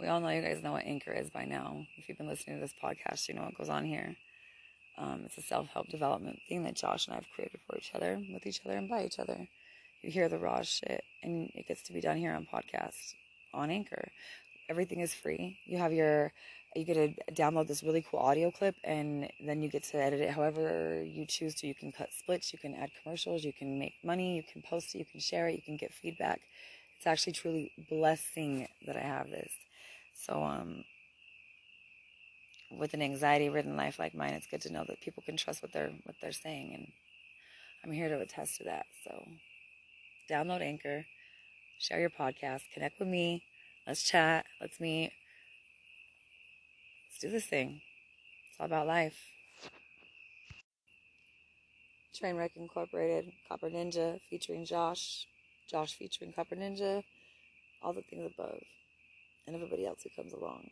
We all know you guys know what Anchor is by now. If you've been listening to this podcast, you know what goes on here. Um, it's a self help development thing that Josh and I have created for each other, with each other, and by each other. You hear the raw shit, and it gets to be done here on podcast on Anchor. Everything is free. You have your, you get to download this really cool audio clip, and then you get to edit it however you choose to. You can cut splits, you can add commercials, you can make money, you can post it, you can share it, you can get feedback. It's actually truly blessing that I have this. So, um, with an anxiety-ridden life like mine, it's good to know that people can trust what they're what they're saying, and I'm here to attest to that. So, download Anchor, share your podcast, connect with me, let's chat, let's meet, let's do this thing. It's all about life. Trainwreck Incorporated, Copper Ninja featuring Josh, Josh featuring Copper Ninja, all the things above, and everybody else who comes along.